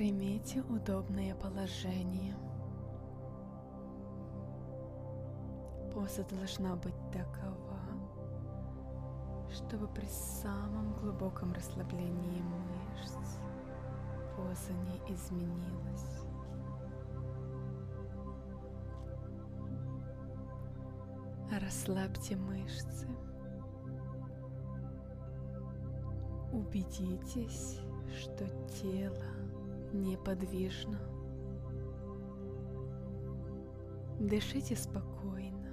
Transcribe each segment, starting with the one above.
Примите удобное положение. Поза должна быть такова, чтобы при самом глубоком расслаблении мышц поза не изменилась. Расслабьте мышцы. Убедитесь, что тело неподвижно. Дышите спокойно.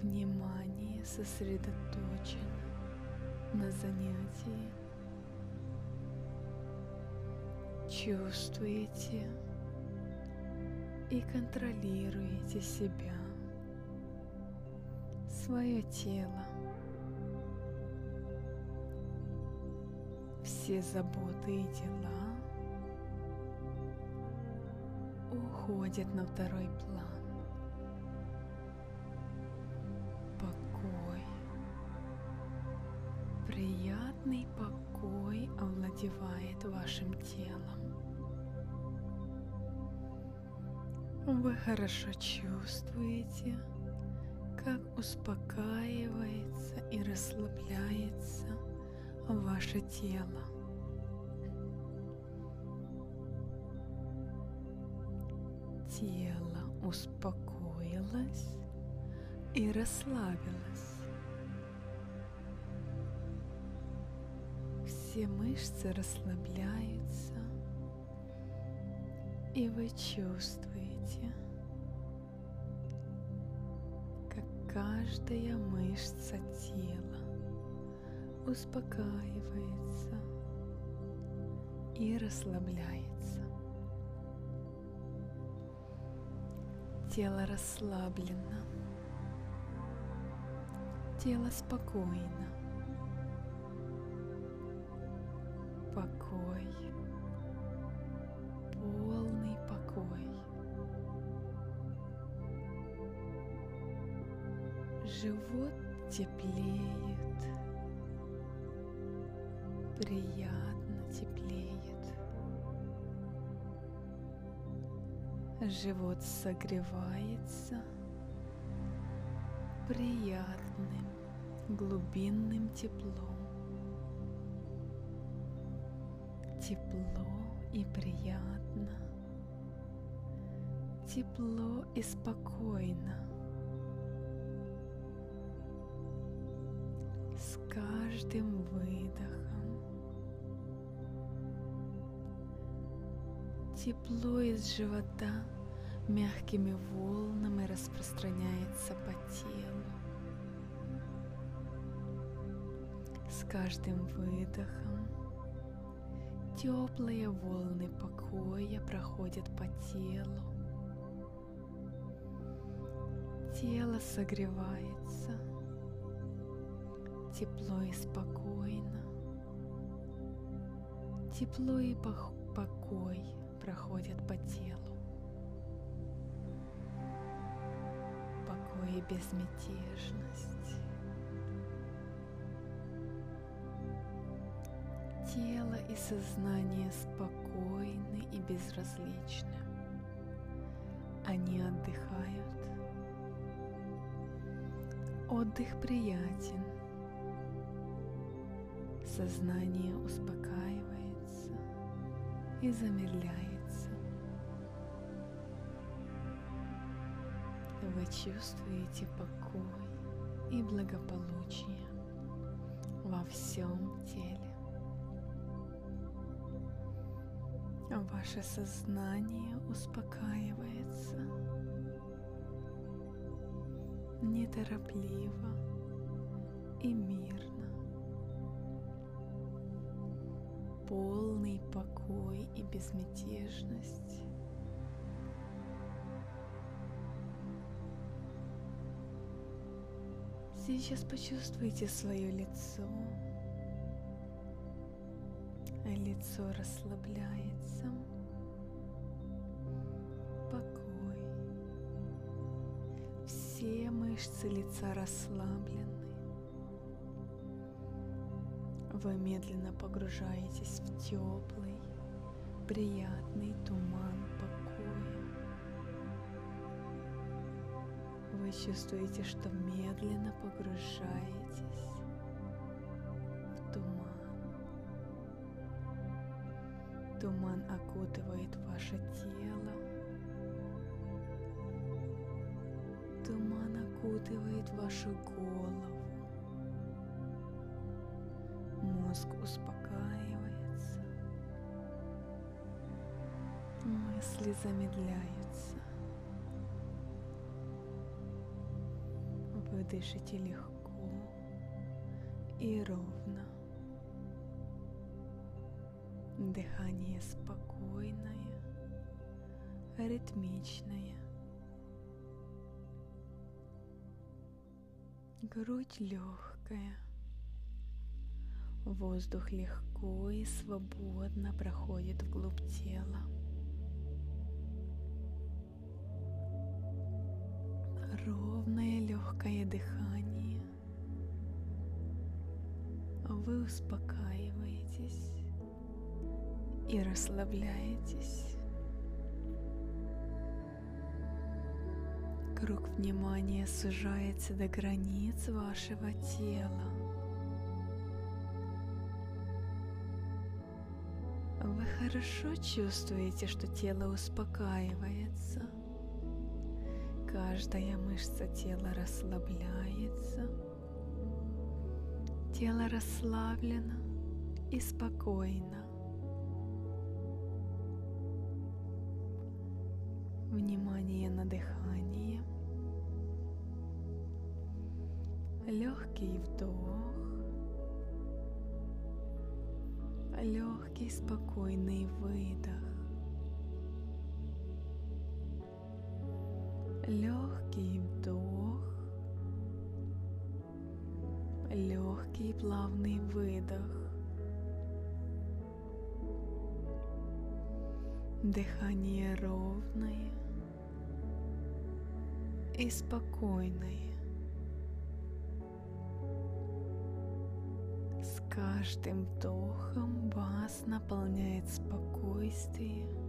Внимание сосредоточено на занятии. Чувствуете и контролируете себя, свое тело. Все заботы и дела уходят на второй план. Покой. Приятный покой овладевает вашим телом. Вы хорошо чувствуете, как успокаивается и расслабляется ваше тело. Тело успокоилось и расслабилось. Все мышцы расслабляются, и вы чувствуете, как каждая мышца тела успокаивается и расслабляется. Тело расслаблено, тело спокойно, покой, полный покой. Живот теплеет, приятно теплеет. Живот согревается приятным глубинным теплом. Тепло и приятно. Тепло и спокойно. С каждым выдохом Тепло из живота мягкими волнами распространяется по телу. С каждым выдохом теплые волны покоя проходят по телу. Тело согревается, тепло и спокойно, тепло и покой проходят по телу. Покой и безмятежность. Тело и сознание спокойны и безразличны. Они отдыхают. Отдых приятен. Сознание успокаивается и замедляется. Вы чувствуете покой и благополучие во всем теле. Ваше сознание успокаивается неторопливо и мирно. Полный покой и безмятежность Сейчас почувствуйте свое лицо. Лицо расслабляется. Покой. Все мышцы лица расслаблены. Вы медленно погружаетесь в теплый, приятный туман Вы чувствуете, что медленно погружаетесь в туман. Туман окутывает ваше тело. Туман окутывает вашу голову. Мозг успокаивается. Мысли замедляются. Дышите легко и ровно. Дыхание спокойное, ритмичное. Грудь легкая. Воздух легко и свободно проходит вглубь тела. Легкое дыхание. Вы успокаиваетесь и расслабляетесь. Круг внимания сужается до границ вашего тела. Вы хорошо чувствуете, что тело успокаивается. Каждая мышца тела расслабляется. Тело расслаблено и спокойно. Легкий вдох. Легкий плавный выдох. Дыхание ровное и спокойное. С каждым вдохом вас наполняет спокойствие.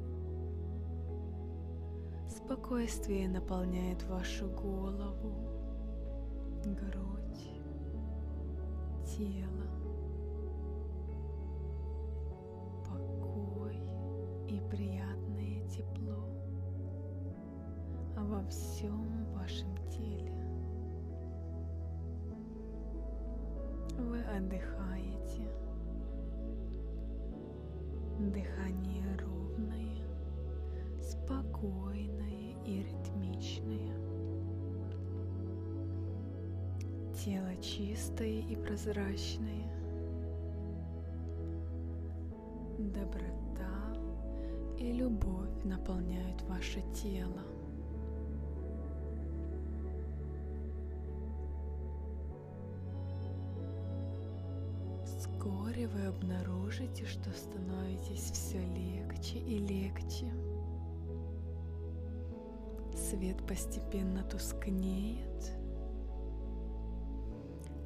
Спокойствие наполняет вашу голову, грудь, тело. Тело чистое и прозрачное. Доброта и любовь наполняют ваше тело. Вскоре вы обнаружите, что становитесь все легче и легче. Свет постепенно тускнеет,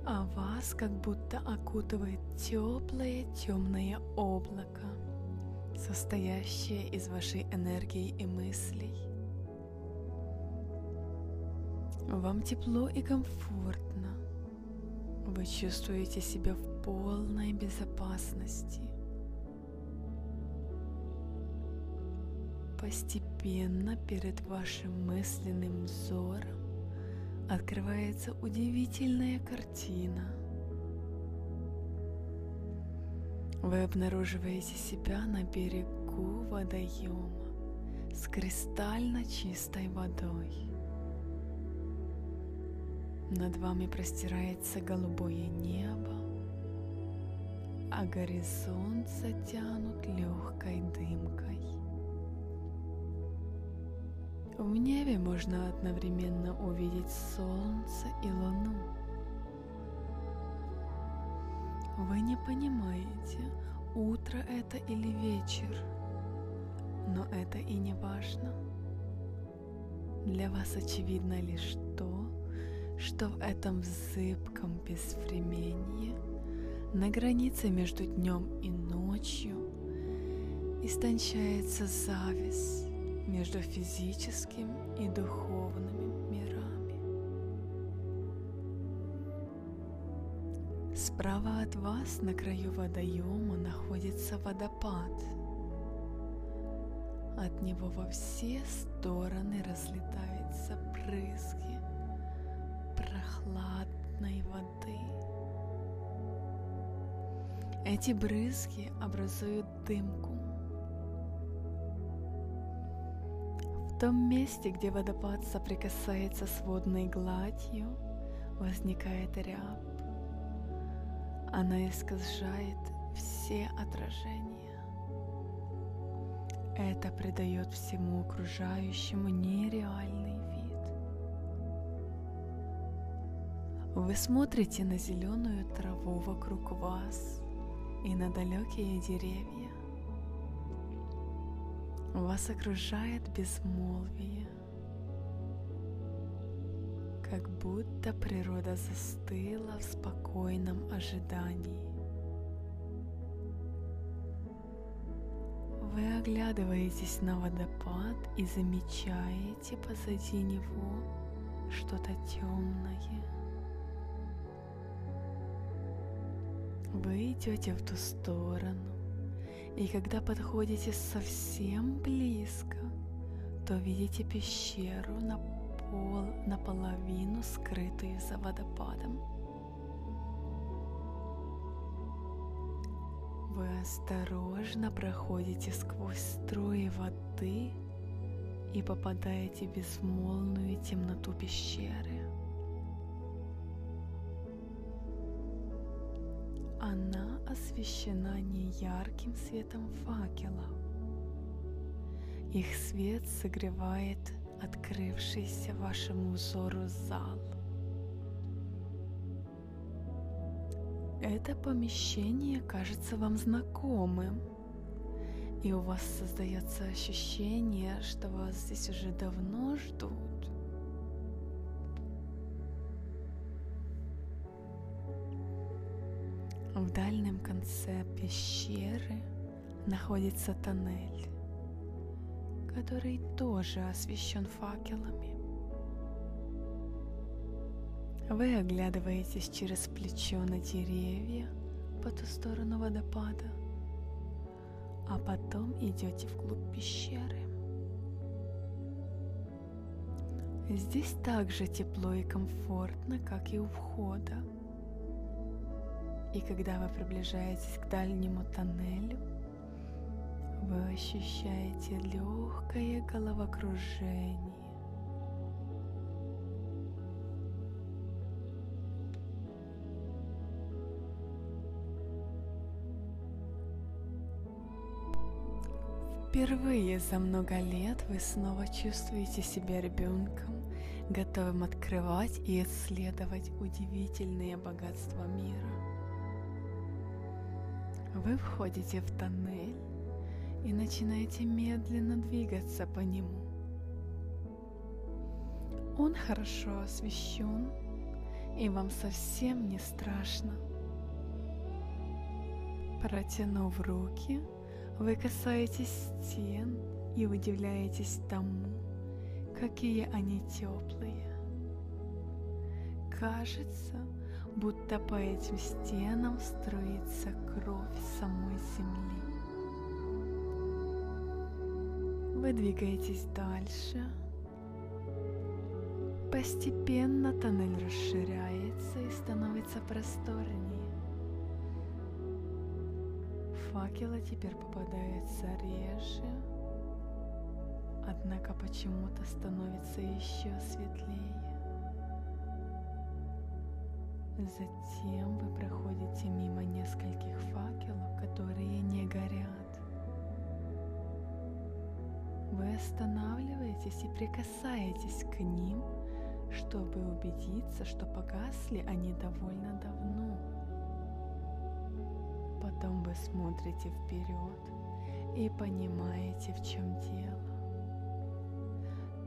а вас как будто окутывает теплое темное облако, состоящее из вашей энергии и мыслей. Вам тепло и комфортно. Вы чувствуете себя в полной безопасности. Постепенно перед вашим мысленным взором открывается удивительная картина. Вы обнаруживаете себя на берегу водоема с кристально чистой водой. Над вами простирается голубое небо, а горизонт затянут легкой дымкой. В небе можно одновременно увидеть солнце и луну. Вы не понимаете, утро это или вечер, но это и не важно. Для вас очевидно лишь то, что в этом зыбком безвременье на границе между днем и ночью истончается зависть между физическим и духовными мирами. Справа от вас на краю водоема находится водопад. От него во все стороны разлетаются брызги прохладной воды. Эти брызги образуют дымку. Том месте, где водопад соприкасается с водной гладью, возникает рябь. Она искажает все отражения. Это придает всему окружающему нереальный вид. Вы смотрите на зеленую траву вокруг вас и на далекие деревья. Вас окружает безмолвие, как будто природа застыла в спокойном ожидании. Вы оглядываетесь на водопад и замечаете позади него что-то темное. Вы идете в ту сторону, и когда подходите совсем близко, то видите пещеру на пол, наполовину скрытую за водопадом. Вы осторожно проходите сквозь струи воды и попадаете в безмолвную темноту пещеры. Освещена неярким светом факелов. Их свет согревает открывшийся вашему взору зал. Это помещение кажется вам знакомым, и у вас создается ощущение, что вас здесь уже давно ждут. В дальнем конце пещеры находится тоннель, который тоже освещен факелами. Вы оглядываетесь через плечо на деревья по ту сторону водопада, а потом идете вглубь пещеры. Здесь также тепло и комфортно, как и у входа. И когда вы приближаетесь к дальнему тоннелю, вы ощущаете легкое головокружение. Впервые за много лет вы снова чувствуете себя ребенком, готовым открывать и исследовать удивительные богатства мира. Вы входите в тоннель и начинаете медленно двигаться по нему. Он хорошо освещен, и вам совсем не страшно. Протянув руки, вы касаетесь стен и удивляетесь тому, какие они теплые. Кажется, будто по этим стенам струится кровь самой земли. Вы двигаетесь дальше. Постепенно тоннель расширяется и становится просторнее. Факелы теперь попадаются реже, однако почему-то становится еще светлее. Затем вы проходите мимо нескольких факелов, которые не горят. Вы останавливаетесь и прикасаетесь к ним, чтобы убедиться, что погасли они довольно давно. Потом вы смотрите вперед и понимаете, в чем дело.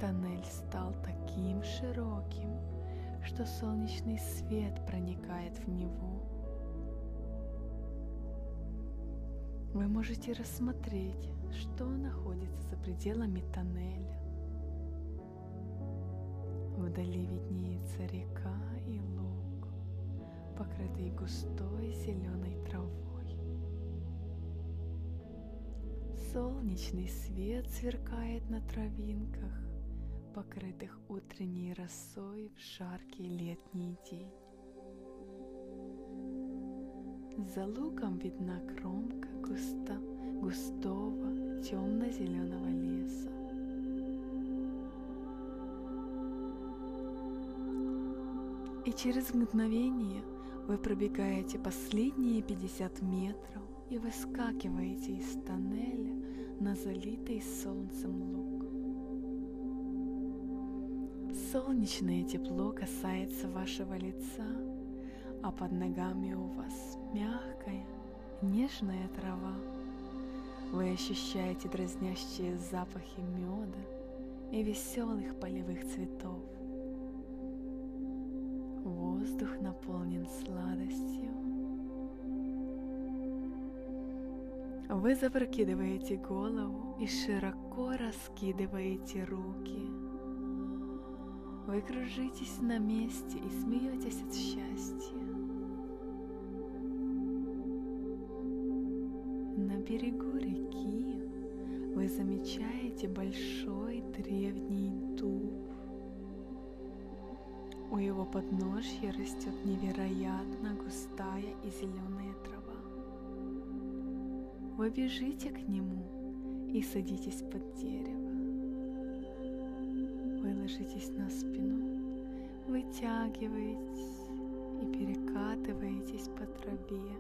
Тоннель стал таким широким, что солнечный свет проникает в него. Вы можете рассмотреть, что находится за пределами тоннеля. Вдали виднеется река и луг, покрытый густой зеленой травой. Солнечный свет сверкает на травинках, покрытых утренней росой в жаркий летний день. За лугом видна кромка густо, густого темно-зеленого леса. И через мгновение вы пробегаете последние 50 метров и выскакиваете из тоннеля на залитый солнцем луг. Солнечное тепло касается вашего лица, а под ногами у вас мягкая, нежная трава. Вы ощущаете дразнящие запахи меда и веселых полевых цветов. Воздух наполнен сладостью. Вы запрокидываете голову и широко раскидываете руки. Вы кружитесь на месте и смеетесь от счастья. берегу реки вы замечаете большой древний дуб. У его подножья растет невероятно густая и зеленая трава. Вы бежите к нему и садитесь под дерево. Ложитесь на спину, вытягиваетесь и перекатываетесь по траве,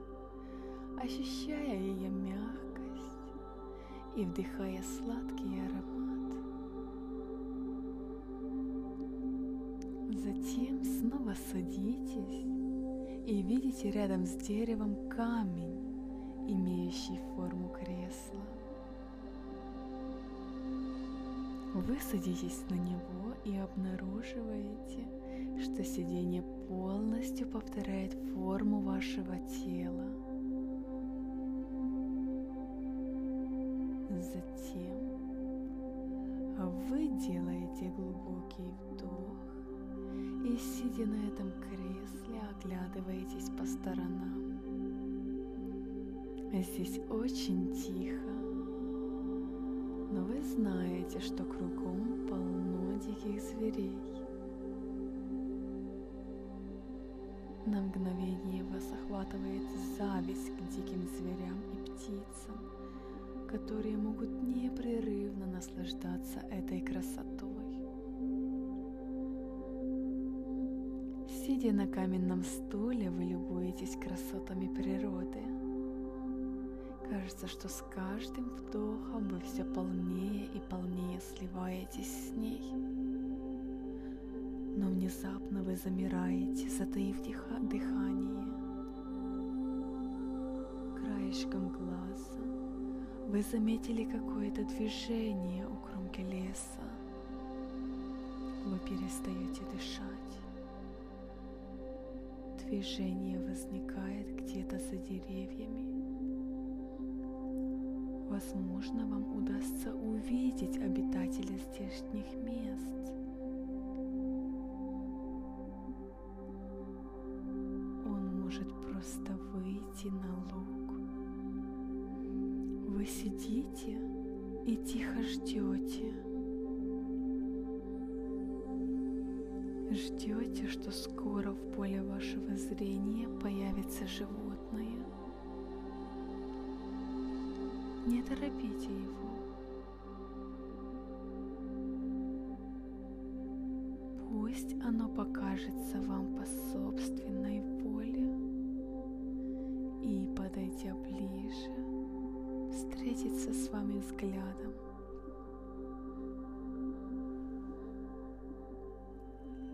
ощущая ее мягкость и вдыхая сладкий аромат. Затем снова садитесь и видите рядом с деревом камень, имеющий форму кресла. Вы садитесь на него и обнаруживаете, что сиденье полностью повторяет форму вашего тела. Затем вы делаете глубокий вдох и, сидя на этом кресле, оглядываетесь по сторонам. Здесь очень тихо, но вы знаете, что кругом полно диких зверей. На мгновение вас охватывает зависть к диким зверям и птицам, которые могут непрерывно наслаждаться этой красотой. Сидя на каменном стуле, вы любуетесь красотами природы. Кажется, что с каждым вдохом вы все полнее и полнее сливаетесь с ней. Но внезапно вы замираете, затаив дыхание. Краешком глаза вы заметили какое-то движение у кромки леса. Вы перестаете дышать. Движение возникает где-то за деревьями. Возможно, вам удастся увидеть обитателя здешних мест. Он может просто выйти на луг вы сидите и тихо ждете. Ждете, что скоро в поле вашего зрения появится животное. Торопите его. Пусть оно покажется вам по собственной воле и, подойдя ближе, встретиться с вами взглядом.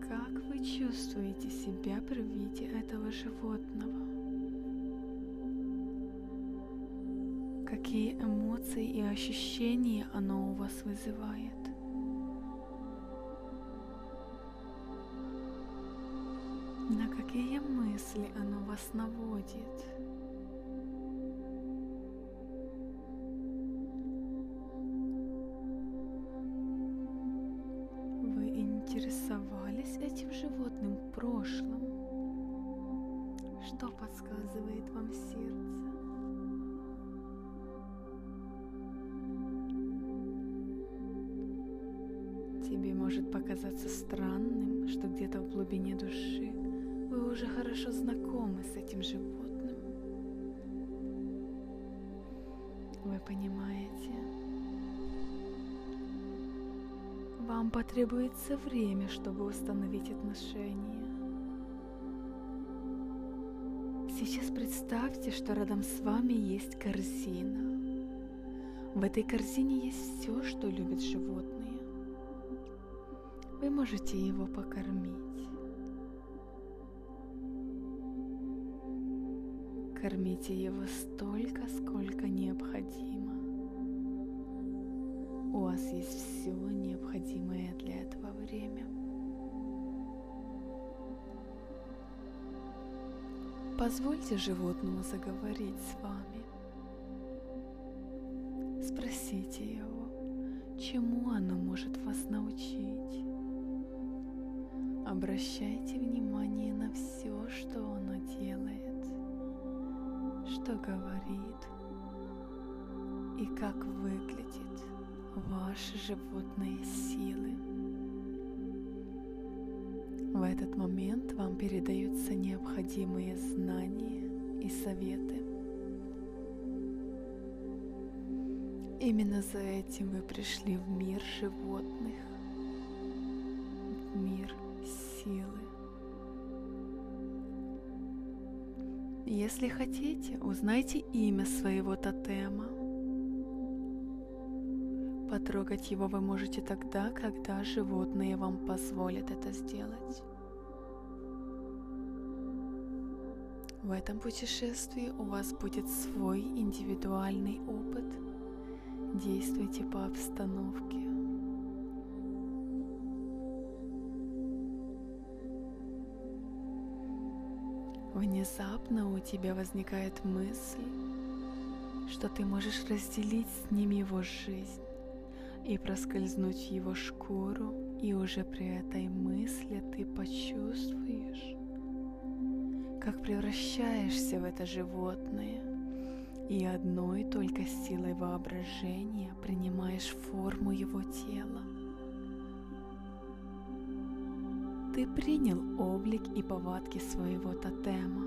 Как вы чувствуете себя при виде этого животного? какие эмоции и ощущения оно у вас вызывает. На какие мысли оно вас наводит. Вы интересовались этим животным в прошлом? Что подсказывает вам сердце? Тебе может показаться странным, что где-то в глубине души вы уже хорошо знакомы с этим животным. Вы понимаете, вам потребуется время, чтобы установить отношения. Сейчас представьте, что рядом с вами есть корзина. В этой корзине есть все, что любят животные. Можете его покормить. Кормите его столько, сколько необходимо. У вас есть все необходимое для этого время. Позвольте животному заговорить с вами. Спросите его, чему оно может вас научить. Обращайте внимание на все, что оно делает, что говорит и как выглядит ваши животные силы. В этот момент вам передаются необходимые знания и советы. Именно за этим вы пришли в мир животных, Если хотите, узнайте имя своего тотема. Потрогать его вы можете тогда, когда животные вам позволят это сделать. В этом путешествии у вас будет свой индивидуальный опыт. Действуйте по обстановке. Внезапно у тебя возникает мысль, что ты можешь разделить с ним его жизнь и проскользнуть в его шкуру, и уже при этой мысли ты почувствуешь, как превращаешься в это животное, и одной только силой воображения принимаешь форму его тела. Ты принял облик и повадки своего тотема,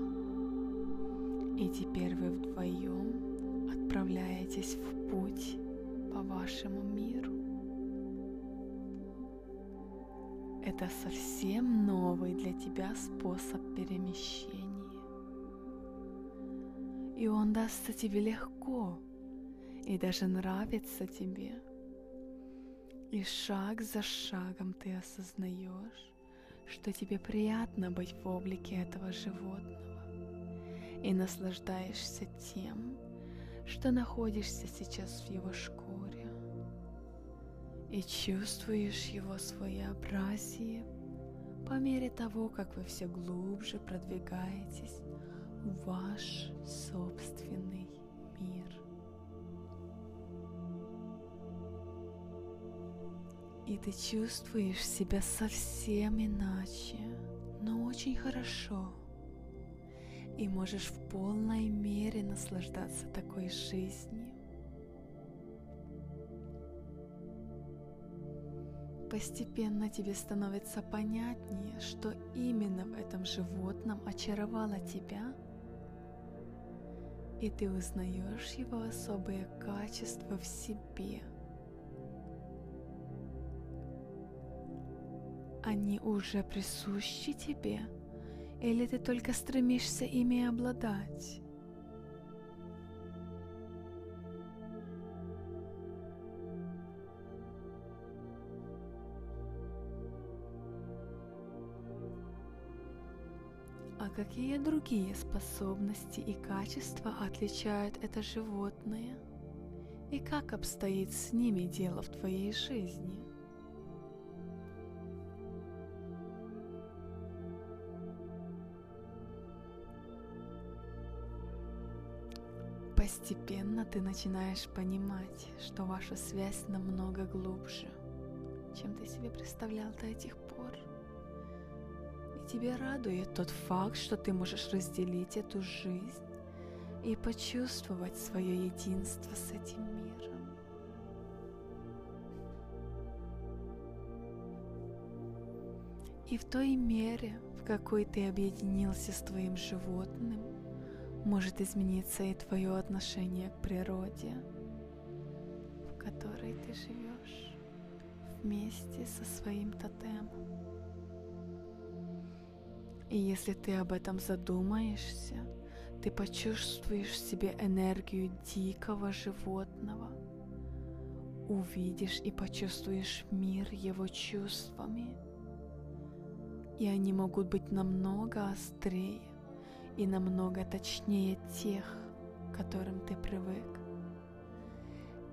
и теперь вы вдвоем отправляетесь в путь по вашему миру. Это совсем новый для тебя способ перемещения. И он дастся тебе легко и даже нравится тебе. И шаг за шагом ты осознаешь, что тебе приятно быть в облике этого животного и наслаждаешься тем, что находишься сейчас в его шкуре и чувствуешь его своеобразие по мере того, как вы все глубже продвигаетесь в ваш собственный И ты чувствуешь себя совсем иначе, но очень хорошо – и можешь в полной мере наслаждаться такой жизнью. Постепенно тебе становится понятнее, что именно в этом животном очаровало тебя, и ты узнаешь его особые качества в себе. Они уже присущи тебе – или ты только стремишься ими обладать? А какие другие способности и качества отличают это животное? И как обстоит с ними дело в твоей жизни? Ты начинаешь понимать, что ваша связь намного глубже, чем ты себе представлял до этих пор. И тебя радует тот факт, что ты можешь разделить эту жизнь и почувствовать свое единство с этим миром. И в той мере, в какой ты объединился с твоим животным, может измениться и твое отношение к природе, в которой ты живешь вместе со своим тотемом. И если ты об этом задумаешься, ты почувствуешь в себе энергию дикого животного, увидишь и почувствуешь мир его чувствами. И они могут быть намного острее и намного точнее тех, к которым ты привык.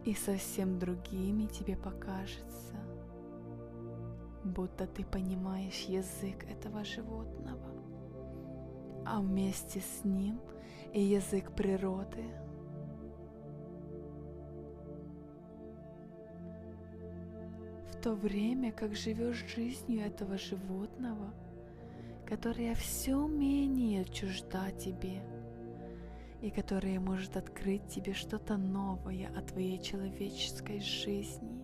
И совсем другими тебе покажется, будто ты понимаешь язык этого животного, а вместе с ним и язык природы. В то время, как живешь жизнью этого животного, которое все менее чужда тебе, и которое может открыть тебе что-то новое о твоей человеческой жизни.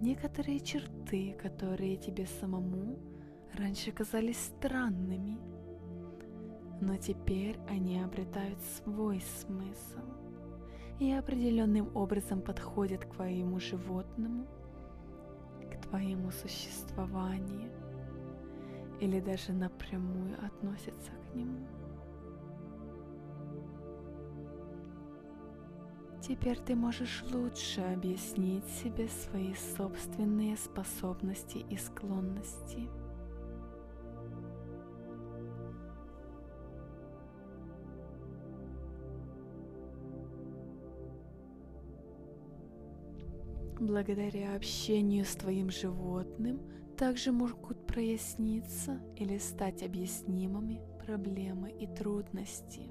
Некоторые черты, которые тебе самому раньше казались странными, но теперь они обретают свой смысл и определенным образом подходят к твоему животному, к твоему существованию или даже напрямую относятся к нему. Теперь ты можешь лучше объяснить себе свои собственные способности и склонности. Благодаря общению с твоим животным также могут проясниться или стать объяснимыми проблемы и трудности.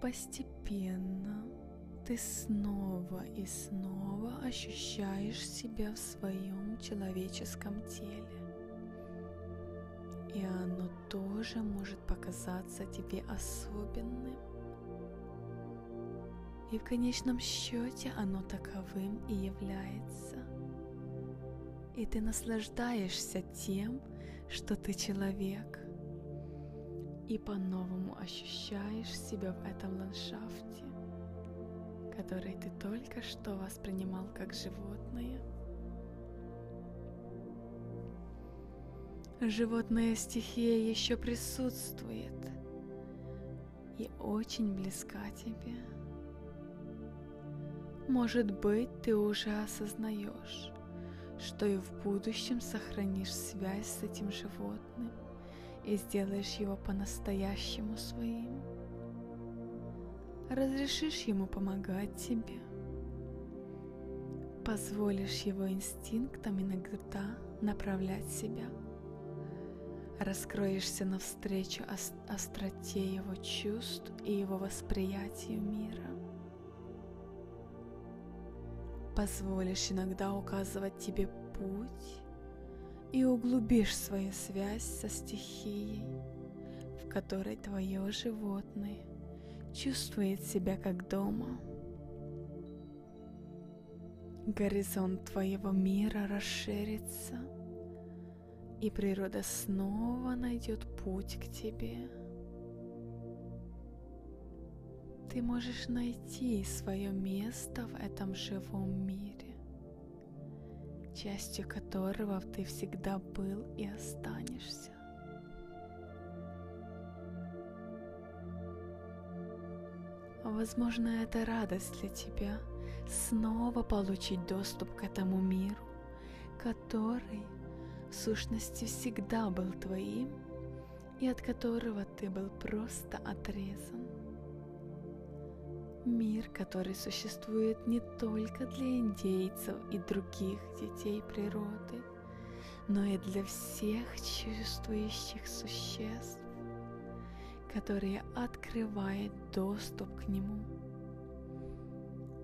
Постепенно ты снова и снова ощущаешь себя в своем человеческом теле. И оно тоже может показаться тебе особенным. И в конечном счете оно таковым и является. И ты наслаждаешься тем, что ты человек – и по-новому ощущаешь себя в этом ландшафте, который ты только что воспринимал как животное. Животная стихия еще присутствует и очень близка тебе. Может быть, ты уже осознаешь, что и в будущем сохранишь связь с этим животным и сделаешь его по-настоящему своим. Разрешишь ему помогать тебе. Позволишь его инстинктам иногда направлять себя. Раскроешься навстречу остроте его чувств и его восприятию мира. Позволишь иногда указывать тебе путь и углубишь свою связь со стихией, в которой твое животное чувствует себя как дома. Горизонт твоего мира расширится, и природа снова найдет путь к тебе. Ты можешь найти свое место в этом живом мире частью которого ты всегда был и останешься. Возможно, это радость для тебя снова получить доступ к этому миру, который сущности всегда был твоим и от которого ты был просто отрезан. Мир, который существует не только для индейцев и других детей природы, но и для всех чувствующих существ, которые открывают доступ к нему.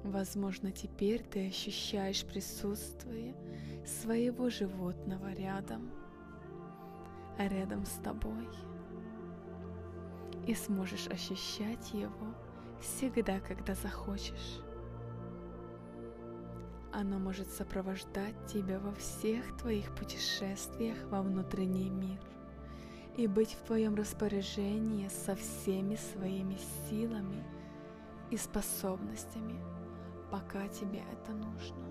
Возможно, теперь ты ощущаешь присутствие своего животного рядом, а рядом с тобой. И сможешь ощущать его всегда, когда захочешь. Оно может сопровождать тебя во всех твоих путешествиях во внутренний мир и быть в твоем распоряжении со всеми своими силами и способностями, пока тебе это нужно.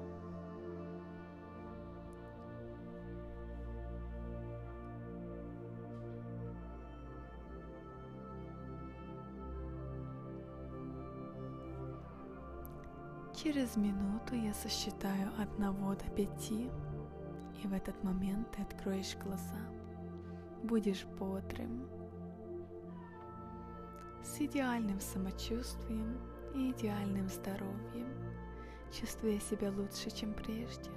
Через минуту я сосчитаю от одного до пяти, и в этот момент ты откроешь глаза. Будешь бодрым, с идеальным самочувствием и идеальным здоровьем, чувствуя себя лучше, чем прежде.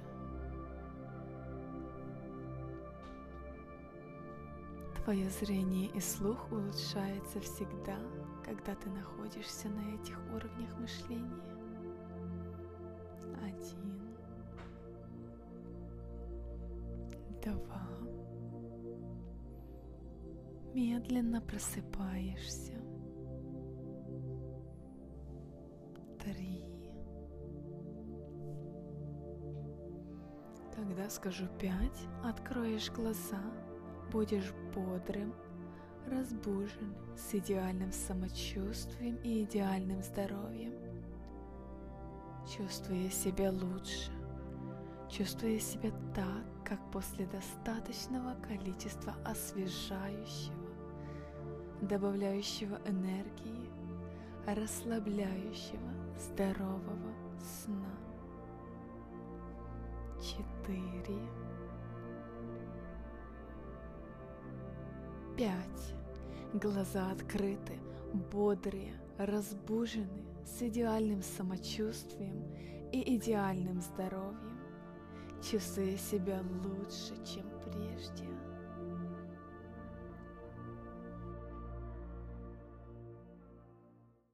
Твое зрение и слух улучшается всегда, когда ты находишься на этих уровнях мышления Медленно просыпаешься. Три. Когда скажу пять, откроешь глаза, будешь бодрым, разбуженным, с идеальным самочувствием и идеальным здоровьем чувствуя себя лучше, чувствуя себя так, как после достаточного количества освежающего, добавляющего энергии, расслабляющего, здорового сна. Четыре. Пять. Глаза открыты, бодрые, разбужены, с идеальным самочувствием и идеальным здоровьем, чувствуя себя лучше, чем прежде.